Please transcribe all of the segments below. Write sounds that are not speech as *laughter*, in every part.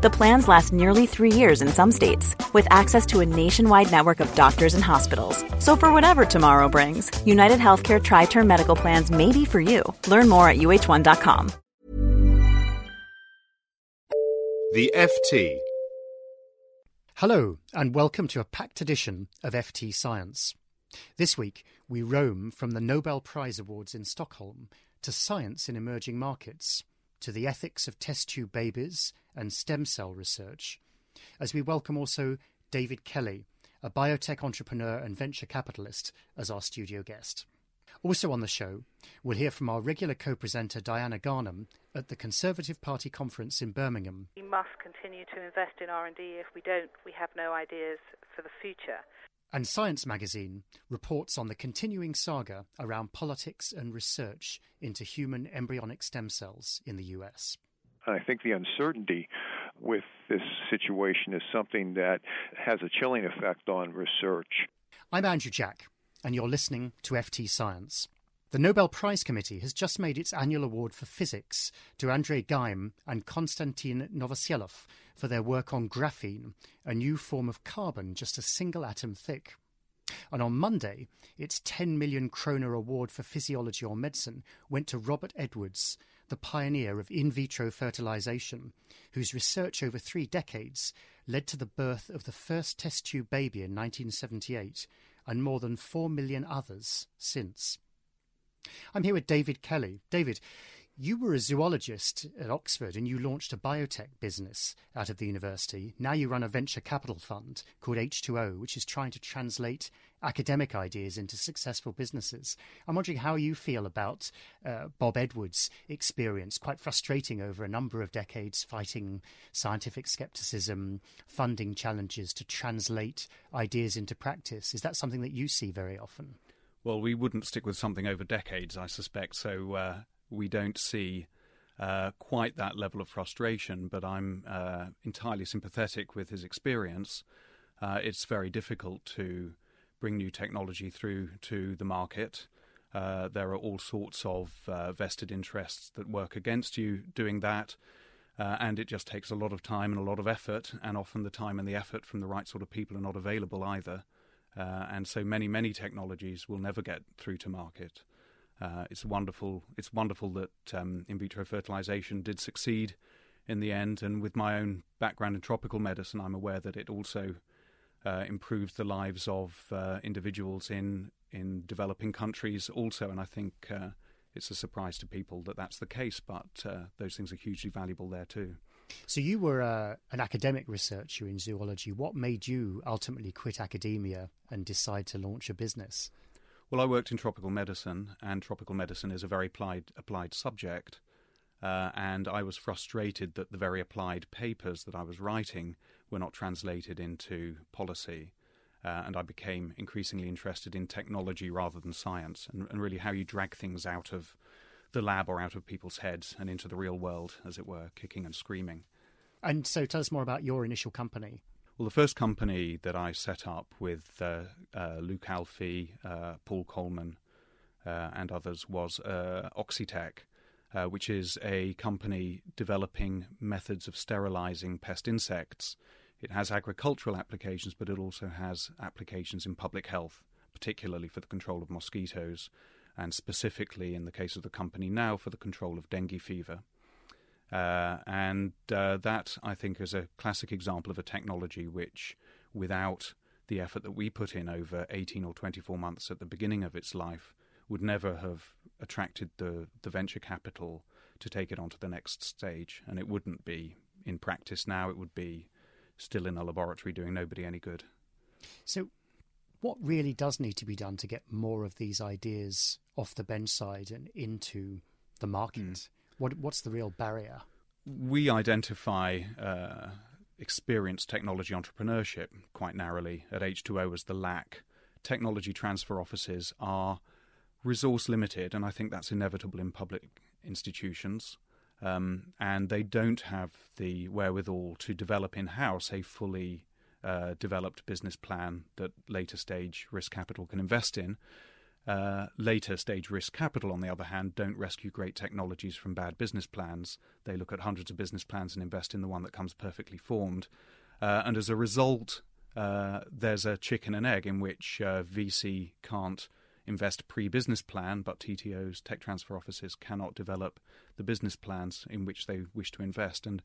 The plans last nearly three years in some states, with access to a nationwide network of doctors and hospitals. So, for whatever tomorrow brings, United Healthcare Tri Term Medical Plans may be for you. Learn more at uh1.com. The FT. Hello, and welcome to a packed edition of FT Science. This week, we roam from the Nobel Prize Awards in Stockholm to science in emerging markets, to the ethics of test tube babies and stem cell research, as we welcome also David Kelly, a biotech entrepreneur and venture capitalist, as our studio guest. Also on the show, we'll hear from our regular co presenter Diana Garnham at the Conservative Party conference in Birmingham. We must continue to invest in R&D. If we don't, we have no ideas for the future. And Science magazine reports on the continuing saga around politics and research into human embryonic stem cells in the US. I think the uncertainty with this situation is something that has a chilling effect on research. I'm Andrew Jack, and you're listening to FT Science. The Nobel Prize Committee has just made its annual award for physics to Andrei Geim and Konstantin Novoselov for their work on graphene, a new form of carbon just a single atom thick. And on Monday, its 10 million kroner award for physiology or medicine went to Robert Edwards, the pioneer of in vitro fertilization, whose research over three decades led to the birth of the first test tube baby in 1978 and more than 4 million others since. I'm here with David Kelly. David, you were a zoologist at Oxford and you launched a biotech business out of the university. Now you run a venture capital fund called H2O, which is trying to translate academic ideas into successful businesses. I'm wondering how you feel about uh, Bob Edwards' experience, quite frustrating over a number of decades, fighting scientific skepticism, funding challenges to translate ideas into practice. Is that something that you see very often? Well, we wouldn't stick with something over decades, I suspect, so uh, we don't see uh, quite that level of frustration, but I'm uh, entirely sympathetic with his experience. Uh, it's very difficult to bring new technology through to the market. Uh, there are all sorts of uh, vested interests that work against you doing that. and it just takes a lot of time and a lot of effort, and often the time and the effort from the right sort of people are not available either. Uh, and so many, many technologies will never get through to market. Uh, it's wonderful. It's wonderful that um, in vitro fertilization did succeed in the end. And with my own background in tropical medicine, I'm aware that it also uh, improves the lives of uh, individuals in in developing countries also. And I think uh, it's a surprise to people that that's the case. But uh, those things are hugely valuable there too. So you were uh, an academic researcher in zoology. What made you ultimately quit academia and decide to launch a business? Well, I worked in tropical medicine, and tropical medicine is a very applied applied subject. Uh, and I was frustrated that the very applied papers that I was writing were not translated into policy. Uh, and I became increasingly interested in technology rather than science, and, and really how you drag things out of the lab or out of people's heads and into the real world, as it were, kicking and screaming. And so tell us more about your initial company. Well, the first company that I set up with uh, uh, Luke Alphey, uh, Paul Coleman, uh, and others was uh, Oxitec, uh, which is a company developing methods of sterilizing pest insects. It has agricultural applications, but it also has applications in public health, particularly for the control of mosquitoes and specifically in the case of the company now for the control of dengue fever. Uh, and uh, that, I think, is a classic example of a technology which, without the effort that we put in over 18 or 24 months at the beginning of its life, would never have attracted the, the venture capital to take it on to the next stage. And it wouldn't be in practice now, it would be still in a laboratory doing nobody any good. So, what really does need to be done to get more of these ideas off the bench side and into the market? Mm. What, what's the real barrier? We identify uh, experienced technology entrepreneurship quite narrowly at H2O as the lack. Technology transfer offices are resource limited, and I think that's inevitable in public institutions. Um, and they don't have the wherewithal to develop in house a fully uh, developed business plan that later stage risk capital can invest in. Uh, later stage risk capital, on the other hand, don't rescue great technologies from bad business plans. They look at hundreds of business plans and invest in the one that comes perfectly formed. Uh, and as a result, uh, there's a chicken and egg in which uh, VC can't invest pre-business plan, but TTOs, tech transfer offices, cannot develop the business plans in which they wish to invest. And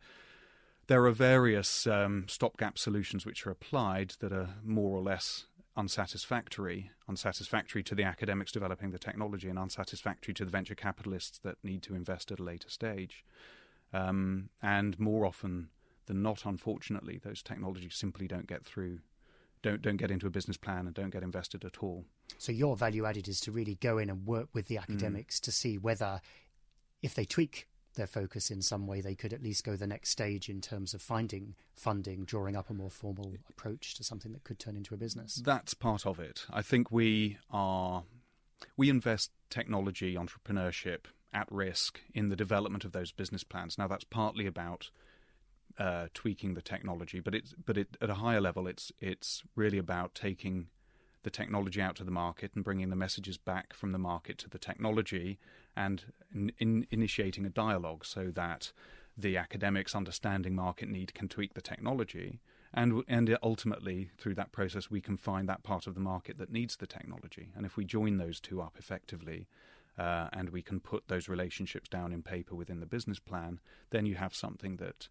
there are various um, stopgap solutions which are applied that are more or less unsatisfactory, unsatisfactory to the academics developing the technology, and unsatisfactory to the venture capitalists that need to invest at a later stage. Um, and more often than not, unfortunately, those technologies simply don't get through don't don't get into a business plan and don't get invested at all. So your value added is to really go in and work with the mm. academics mm. to see whether, if they tweak their focus in some way, they could at least go the next stage in terms of finding funding, drawing up a more formal approach to something that could turn into a business. That's part of it. I think we are we invest technology entrepreneurship at risk in the development of those business plans. Now that's partly about uh, tweaking the technology, but it's but it, at a higher level, it's it's really about taking the technology out to the market and bringing the messages back from the market to the technology and in, in initiating a dialogue so that the academics understanding market need can tweak the technology and and ultimately through that process we can find that part of the market that needs the technology and if we join those two up effectively uh, and we can put those relationships down in paper within the business plan then you have something that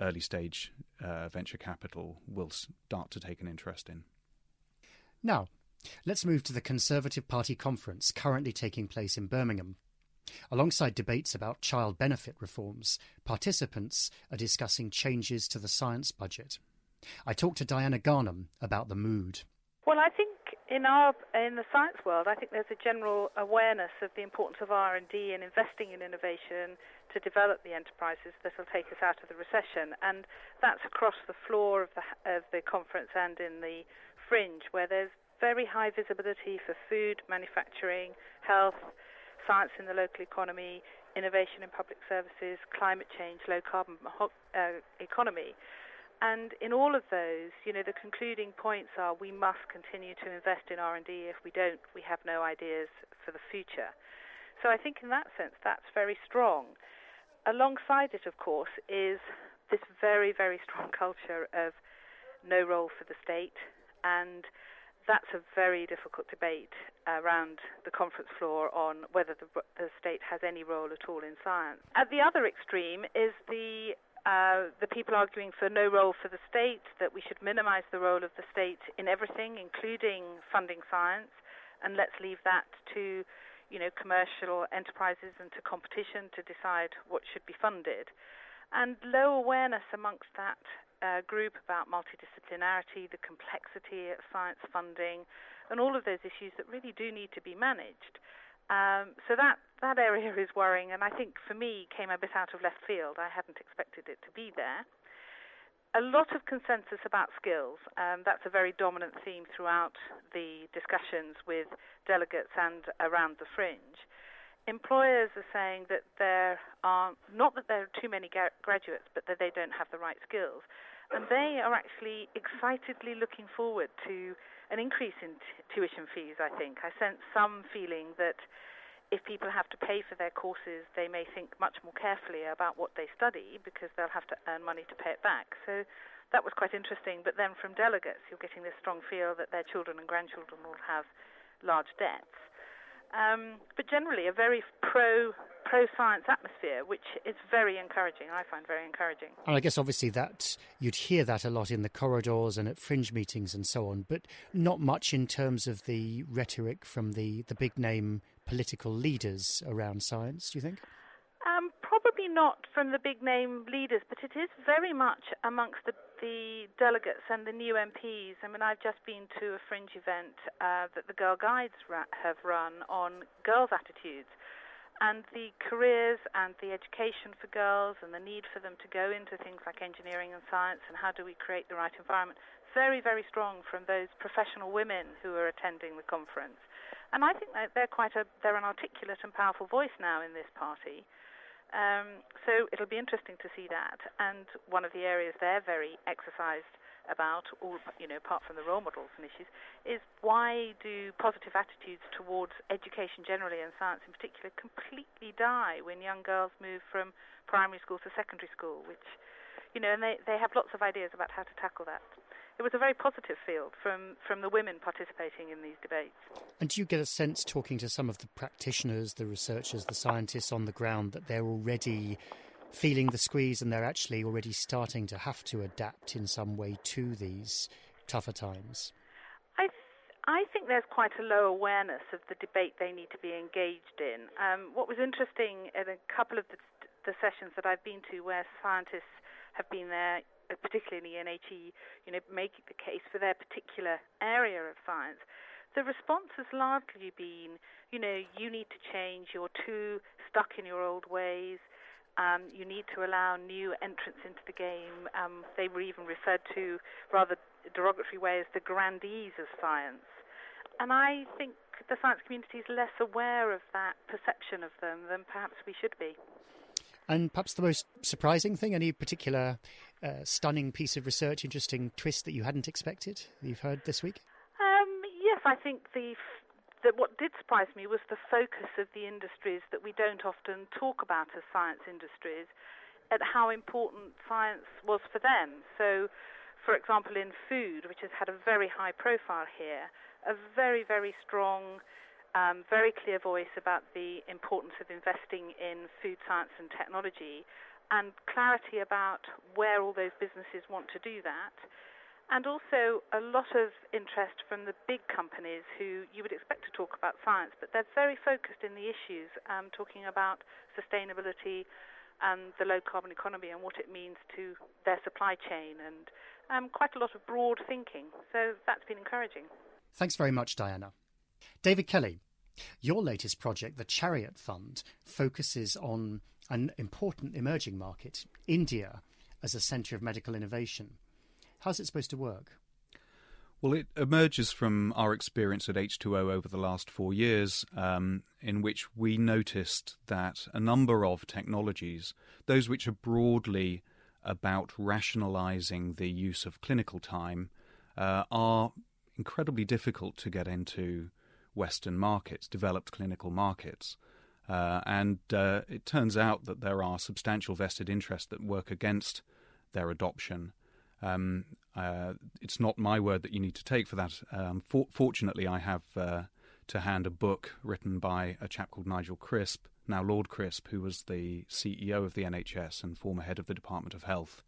early stage uh, venture capital will start to take an interest in. Now, let's move to the Conservative Party conference currently taking place in Birmingham. Alongside debates about child benefit reforms, participants are discussing changes to the science budget. I talked to Diana Garnham about the mood. Well, I think in our in the science world, I think there's a general awareness of the importance of R and D and investing in innovation to develop the enterprises that will take us out of the recession. And that's across the floor of the, of the conference and in the fringe, where there's very high visibility for food, manufacturing, health, science in the local economy, innovation in public services, climate change, low carbon uh, economy. And in all of those, you know, the concluding points are we must continue to invest in R&D. If we don't, we have no ideas for the future. So I think in that sense, that's very strong alongside it, of course, is this very, very strong *laughs* culture of no role for the state, and that's a very difficult debate around the conference floor on whether the, the state has any role at all in science. At the other extreme is the uh, the people arguing for no role for the state, that we should minimize the role of the state in everything, including funding science, and let's leave that to you know, commercial enterprises and to competition to decide what should be funded. And low awareness amongst that uh, group about multidisciplinarity, the complexity of science funding, and all of those issues that really do need to be managed. Um, so that that area is worrying, and I think for me came a bit out of left field. I hadn't expected it to be there a lot of consensus about skills. Um, that's a very dominant theme throughout the discussions with delegates and around the fringe. Employers are saying that there are not that there are too many graduates, but that they don't have the right skills, and they are actually excitedly looking forward to an increase in t- tuition fees. I think I sense some feeling that if people have to pay for their courses, they may think much more carefully about what they study because they'll have to earn money to pay it back. So that was quite interesting. But then from delegates, you're getting this strong feel that their children and grandchildren will have large debts. Um, but generally, a very pro pro science atmosphere, which is very encouraging. I find very encouraging. And I guess obviously that you'd hear that a lot in the corridors and at fringe meetings and so on, but not much in terms of the rhetoric from the the big name political leaders around science, do you think? Um, probably not from the big name leaders, but it is very much amongst the, the delegates and the new MPs. I mean, I've just been to a fringe event uh, that the Girl Guides ra- have run on girls' attitudes and the careers and the education for girls and the need for them to go into things like engineering and science and how do we create the right environment. Very, very strong from those professional women who are attending the conference. And I think that they're quite a they're an articulate and powerful voice now in this party. Um, so it'll be interesting to see that. And one of the areas they're very exercised about, all you know, apart from the role models and issues, is why do positive attitudes towards education generally and science in particular completely die when young girls move from primary school to secondary school, which, you know, and they, they have lots of ideas about how to tackle that. It was a very positive field from, from the women participating in these debates. And do you get a sense, talking to some of the practitioners, the researchers, the scientists on the ground, that they're already feeling the squeeze and they're actually already starting to have to adapt in some way to these tougher times? I, th- I think there's quite a low awareness of the debate they need to be engaged in. Um, what was interesting in a couple of the, the sessions that I've been to where scientists have been there, uh, particularly in the NHE, you know, making the case for their particular area of science, the response has largely been, you know, you need to change, you're too stuck in your old ways, um, you need to allow new entrants into the game. Um, they were even referred to rather derogatory way as the grandees of science. And I think the science community is less aware of that perception of them than perhaps we should be. And perhaps the most surprising thing, any particular uh, stunning piece of research, interesting twist that you hadn't expected that you've heard this week? Um, yes, I think the that what did surprise me was the focus of the industries that we don't often talk about as science industries, at how important science was for them. So, for example, in food, which has had a very high profile here, a very, very strong, um, very clear voice about the importance of investing in food science and technology, and clarity about where all those businesses want to do that and also a lot of interest from the big companies who you would expect to talk about science, but they're very focused in the issues, um, talking about sustainability and the low carbon economy and what it means to their supply chain, and um, quite a lot of broad thinking. So that's been encouraging. Thanks very much, Diana. David Kelly, your latest project, the Chariot Fund, focuses on an important emerging market, India, as a centre of medical innovation. How's it supposed to work? Well, it emerges from our experience at H2O over the last four years, um, in which we noticed that a number of technologies, those which are broadly about rationalizing the use of clinical time, uh, are incredibly difficult to get into Western markets, developed clinical markets. Uh, and uh, it turns out that there are substantial vested interests that work against their adoption. Um, uh, it's not my word that you need to take for that. Um, for- fortunately, I have uh, to hand a book written by a chap called Nigel Crisp, now Lord Crisp, who was the CEO of the NHS and former head of the Department of Health.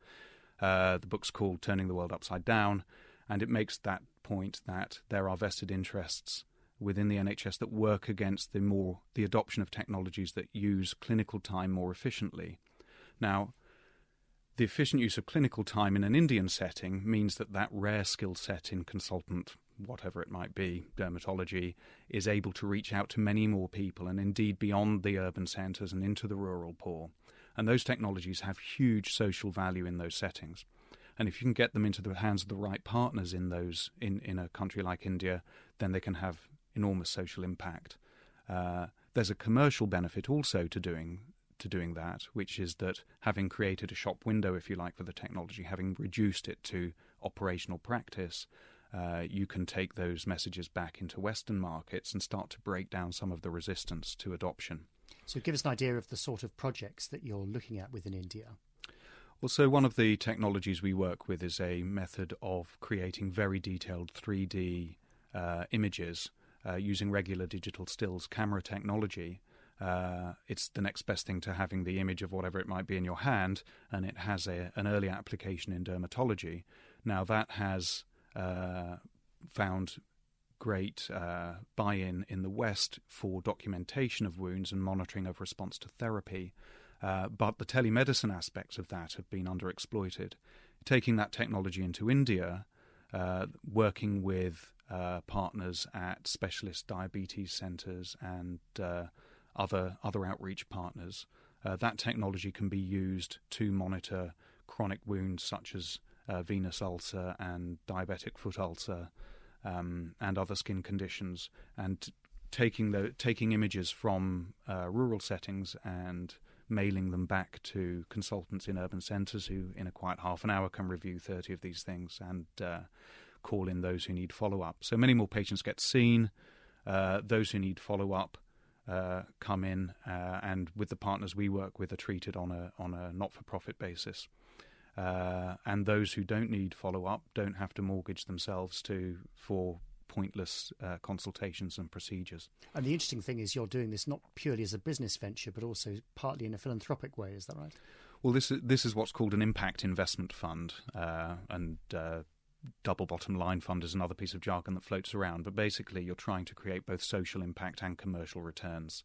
Uh, the book's called Turning the World Upside Down, and it makes that point that there are vested interests within the NHS that work against the more the adoption of technologies that use clinical time more efficiently. Now, the efficient use of clinical time in an Indian setting means that that rare skill set in consultant, whatever it might be, dermatology, is able to reach out to many more people and indeed beyond the urban centres and into the rural poor. And those technologies have huge social value in those settings. And if you can get them into the hands of the right partners in those in, in a country like India, then they can have enormous social impact. Uh, there's a commercial benefit also to doing to doing that, which is that having created a shop window, if you like, for the technology, having reduced it to operational practice, uh, you can take those messages back into Western markets and start to break down some of the resistance to adoption. So, give us an idea of the sort of projects that you're looking at within India. Well, so one of the technologies we work with is a method of creating very detailed 3D uh, images uh, using regular digital stills camera technology uh, it's the next best thing to having the image of whatever it might be in your hand, and it has a, an early application in dermatology. Now, that has uh, found great uh, buy in in the West for documentation of wounds and monitoring of response to therapy. Uh, but the telemedicine aspects of that have been underexploited. Taking that technology into India, uh, working with uh, partners at specialist diabetes centres and other other outreach partners. Uh, that technology can be used to monitor chronic wounds such as uh, venous ulcer and diabetic foot ulcer um, and other skin conditions, and taking the taking images from uh, rural settings and mailing them back to consultants in urban centres who, in a quiet half an hour, can review 30 of these things and uh, call in those who need follow up. So many more patients get seen. Uh, those who need follow up uh, come in, uh, and with the partners we work with, are treated on a on a not for profit basis. Uh, and those who don't need follow up don't have to mortgage themselves to for pointless uh, consultations and procedures. And the interesting thing is, you're doing this not purely as a business venture, but also partly in a philanthropic way. Is that right? Well, this is, this is what's called an impact investment fund, uh, and uh, double bottom line fund is another piece of jargon that floats around. But basically, you're trying to create both social impact and commercial returns.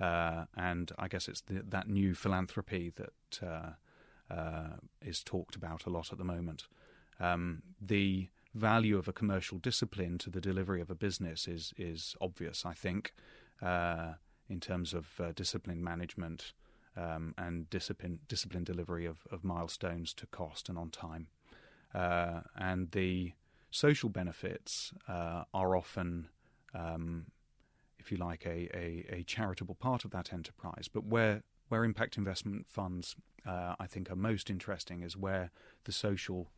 Uh, and I guess it's the, that new philanthropy that uh, uh, is talked about a lot at the moment. Um, the value of a commercial discipline to the delivery of a business is is obvious. I think uh, in terms of uh, discipline management um, and discipline discipline delivery of, of milestones to cost and on time, uh, and the social benefits uh, are often. Um, if you like, a, a, a, charitable part of that enterprise, but where where impact investment funds, uh, I think, are most interesting is where the social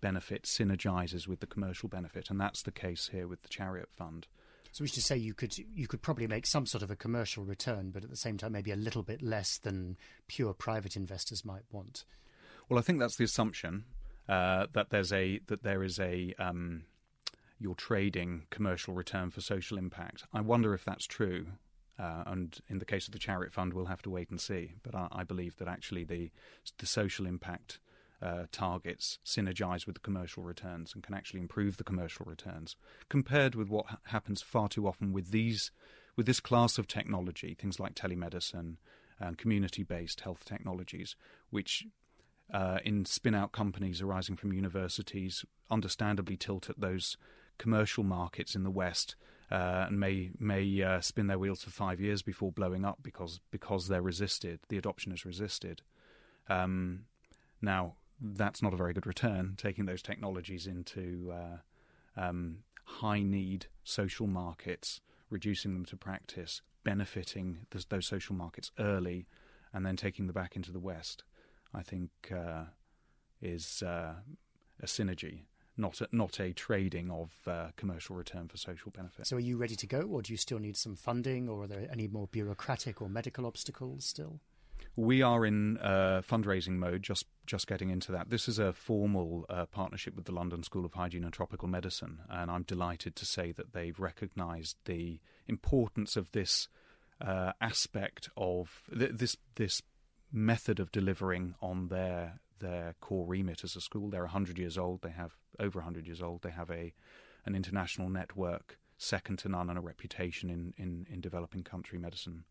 benefit synergizes with the commercial benefit, and that's the case here with the Chariot Fund. So, which to say you could you could probably make some sort of a commercial return, but at the same time maybe a little bit less than pure private investors might want. Well, I think that's the assumption uh, that there's a that there is a um, you're trading commercial return for social impact. I wonder if that's true. Uh, and in the case of the Chariot Fund, we'll have to wait and see. But I, I believe that actually the the social impact uh, targets synergize with the commercial returns and can actually improve the commercial returns compared with what ha- happens far too often with these with this class of technology things like telemedicine and community-based health technologies which uh, in spin-out companies arising from universities understandably tilt at those commercial markets in the west uh, and may may uh, spin their wheels for five years before blowing up because because they're resisted the adoption is resisted. Um, now that's not a very good return, taking those technologies into uh, um, high need social markets, reducing them to practice, benefiting those, social markets early, and then taking them back into the West, I think uh, is uh, a synergy. Not a, not a trading of uh, commercial return for social benefit. So, are you ready to go, or do you still need some funding, or are there any more bureaucratic or medical obstacles still? We are in uh, fundraising mode, just just getting into that. This is a formal uh, partnership with the London School of Hygiene and Tropical Medicine, and I'm delighted to say that they've recognised the importance of this uh, aspect of th- this this method of delivering on their their core remit as a school. They're 100 years old. They have over 100 years old. They have a an international network second to none and a reputation in in, in developing country medicine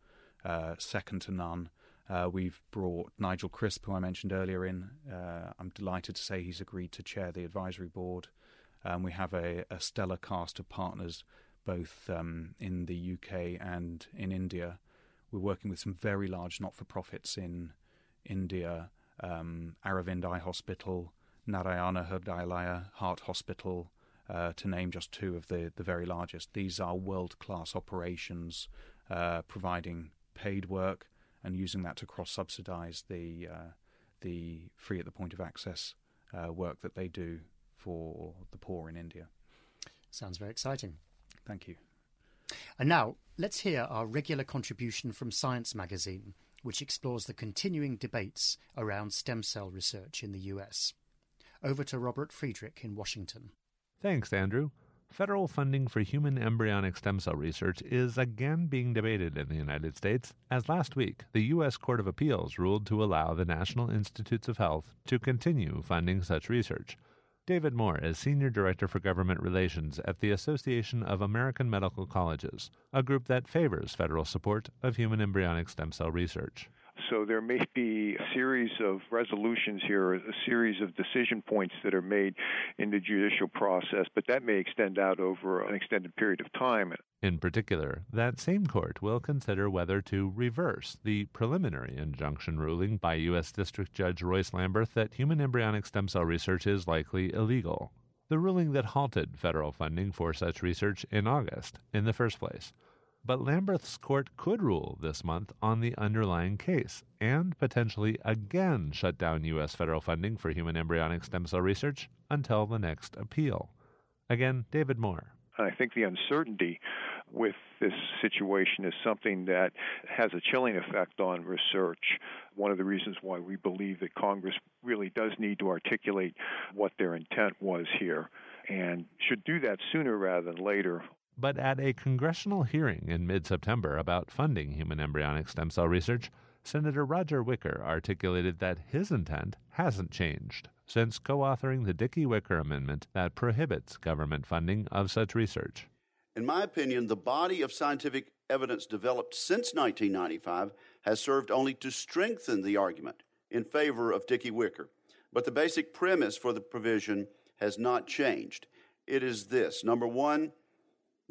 uh, second to none. Uh, we've brought Nigel Crisp, who I mentioned earlier, in. Uh, I'm delighted to say he's agreed to chair the advisory board. Um, we have a, a, stellar cast of partners, both um, in the UK and in India. We're working with some very large not for profits in India um, Aravind Eye Hospital, Narayana Hrudayalaya Heart Hospital, uh, to name just two of the, the very largest. These are world class operations uh, providing paid work and using that to cross subsidize the uh, the free at the point of access uh, work that they do for the poor in India. Sounds very exciting. Thank you. And now let's hear our regular contribution from Science magazine, which explores the continuing debates around stem cell research in the US. Over to Robert Frederick in Washington. Thanks, Andrew. Federal funding for human embryonic stem cell research is again being debated in the United States, as last week the U.S. Court of Appeals ruled to allow the National Institutes of Health to continue funding such research. David Moore is Senior Director for Government Relations at the Association of American Medical Colleges, a group that favors federal support of human embryonic stem cell research. So there may be a series of resolutions here, a series of decision points that are made in the judicial process, but that may extend out over an extended period of time. In particular, that same court will consider whether to reverse the preliminary injunction ruling by U.S. District Judge Royce Lamberth that human embryonic stem cell research is likely illegal. The ruling that halted federal funding for such research in August in the first place. But Lamberth's court could rule this month on the underlying case and potentially again shut down U.S. federal funding for human embryonic stem cell research until the next appeal. Again, David Moore. I think the uncertainty with this situation is something that has a chilling effect on research. One of the reasons why we believe that Congress really does need to articulate what their intent was here and should do that sooner rather than later. But at a congressional hearing in mid September about funding human embryonic stem cell research, Senator Roger Wicker articulated that his intent hasn't changed since co authoring the Dickey Wicker Amendment that prohibits government funding of such research. In my opinion, the body of scientific evidence developed since 1995 has served only to strengthen the argument in favor of Dickey Wicker. But the basic premise for the provision has not changed. It is this number one,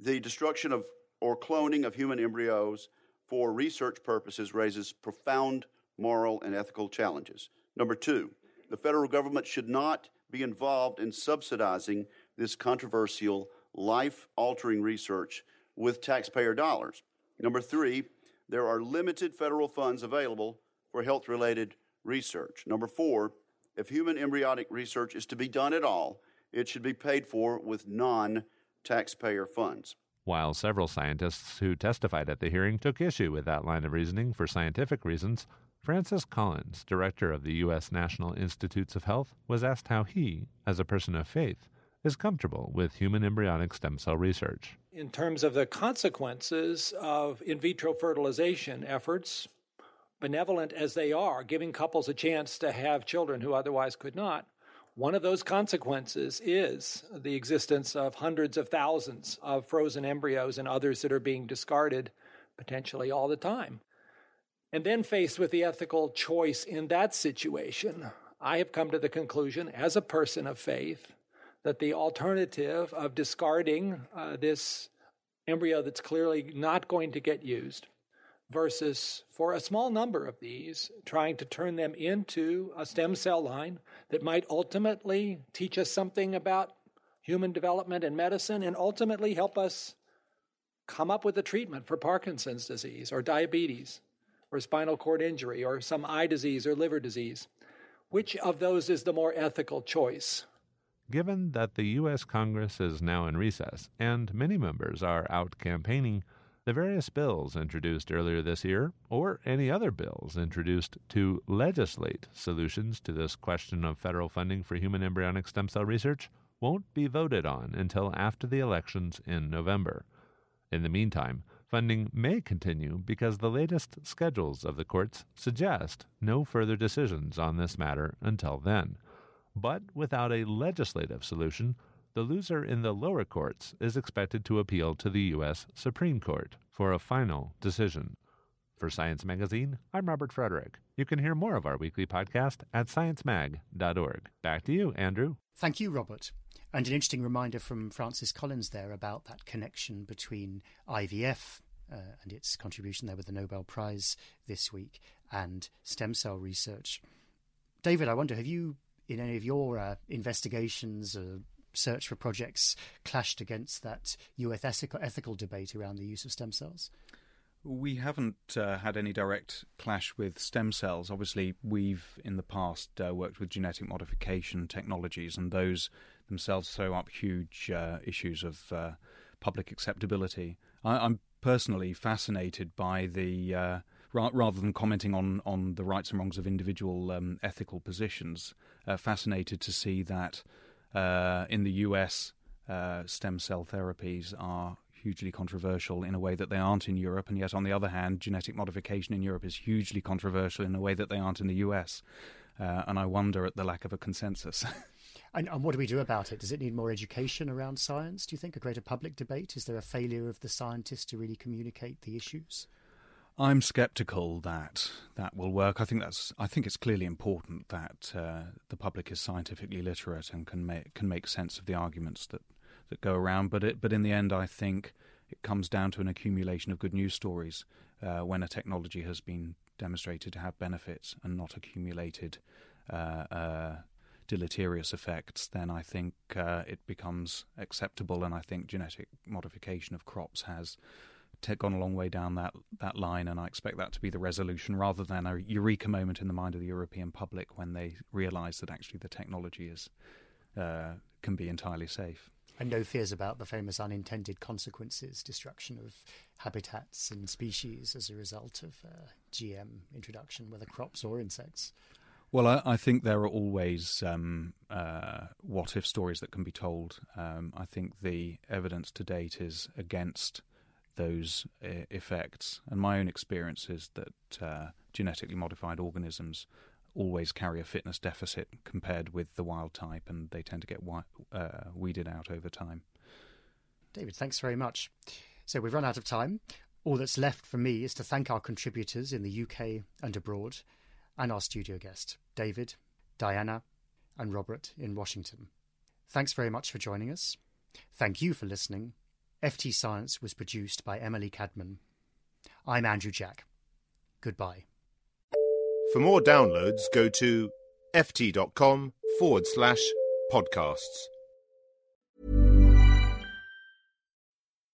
the destruction of or cloning of human embryos for research purposes raises profound moral and ethical challenges. Number two, the federal government should not be involved in subsidizing this controversial, life altering research with taxpayer dollars. Number three, there are limited federal funds available for health related research. Number four, if human embryonic research is to be done at all, it should be paid for with non taxpayer funds. While several scientists who testified at the hearing took issue with that line of reasoning for scientific reasons, Francis Collins, director of the U.S. National Institutes of Health, was asked how he, as a person of faith, is comfortable with human embryonic stem cell research. In terms of the consequences of in vitro fertilization efforts, benevolent as they are, giving couples a chance to have children who otherwise could not, one of those consequences is the existence of hundreds of thousands of frozen embryos and others that are being discarded potentially all the time. And then, faced with the ethical choice in that situation, I have come to the conclusion, as a person of faith, that the alternative of discarding uh, this embryo that's clearly not going to get used versus for a small number of these, trying to turn them into a stem cell line that might ultimately teach us something about human development and medicine and ultimately help us come up with a treatment for Parkinson's disease or diabetes or spinal cord injury or some eye disease or liver disease. Which of those is the more ethical choice? Given that the U.S. Congress is now in recess and many members are out campaigning, the various bills introduced earlier this year, or any other bills introduced to legislate solutions to this question of federal funding for human embryonic stem cell research, won't be voted on until after the elections in November. In the meantime, funding may continue because the latest schedules of the courts suggest no further decisions on this matter until then. But without a legislative solution, the loser in the lower courts is expected to appeal to the U.S. Supreme Court for a final decision. For Science Magazine, I'm Robert Frederick. You can hear more of our weekly podcast at sciencemag.org. Back to you, Andrew. Thank you, Robert. And an interesting reminder from Francis Collins there about that connection between IVF uh, and its contribution there with the Nobel Prize this week and stem cell research. David, I wonder, have you, in any of your uh, investigations or search for projects clashed against that US ethical, ethical debate around the use of stem cells? We haven't uh, had any direct clash with stem cells. Obviously, we've in the past uh, worked with genetic modification technologies, and those themselves throw up huge uh, issues of uh, public acceptability. I, am personally fascinated by the. Uh, ra- rather than commenting on, on the rights and wrongs of individual um, ethical positions, uh, fascinated to see that uh, in the US, uh, stem cell therapies are hugely controversial in a way that they aren't in Europe, and yet on the other hand, genetic modification in Europe is hugely controversial in a way that they aren't in the US. Uh, and I wonder at the lack of a consensus. *laughs* and, and, what do we do about it? Does it need more education around science? Do you think a greater public debate? Is there a failure of the scientists to really communicate the issues? I'm sceptical that that will work. I think that's. I think it's clearly important that uh, the public is scientifically literate and can make can make sense of the arguments that, that go around. But it, but in the end, I think it comes down to an accumulation of good news stories uh, when a technology has been demonstrated to have benefits and not accumulated uh, uh deleterious effects. Then I think uh, it becomes acceptable, and I think genetic modification of crops has gone a long way down that, that line, and I expect that to be the resolution rather than a eureka moment in the mind of the European public when they realise that actually the technology is uh, can be entirely safe. And no fears about the famous unintended consequences, destruction of habitats and species as a result of uh, GM introduction, whether crops or insects. Well, I, I, think there are always um, uh, what if stories that can be told. Um, I think the evidence to date is against those uh, effects. And my own experience is that uh, genetically modified organisms always carry a fitness deficit compared with the wild type, and they tend to get wi- uh, weeded out over time. David, thanks very much. So we've run out of time. All that's left for me is to thank our contributors in the UK and abroad and our studio guest, David, Diana, and Robert in Washington. Thanks very much for joining us. Thank you for listening. FT Science was produced by Emily Cadman. I'm Andrew Jack. Goodbye. For more downloads, go to ft.com forward slash podcasts.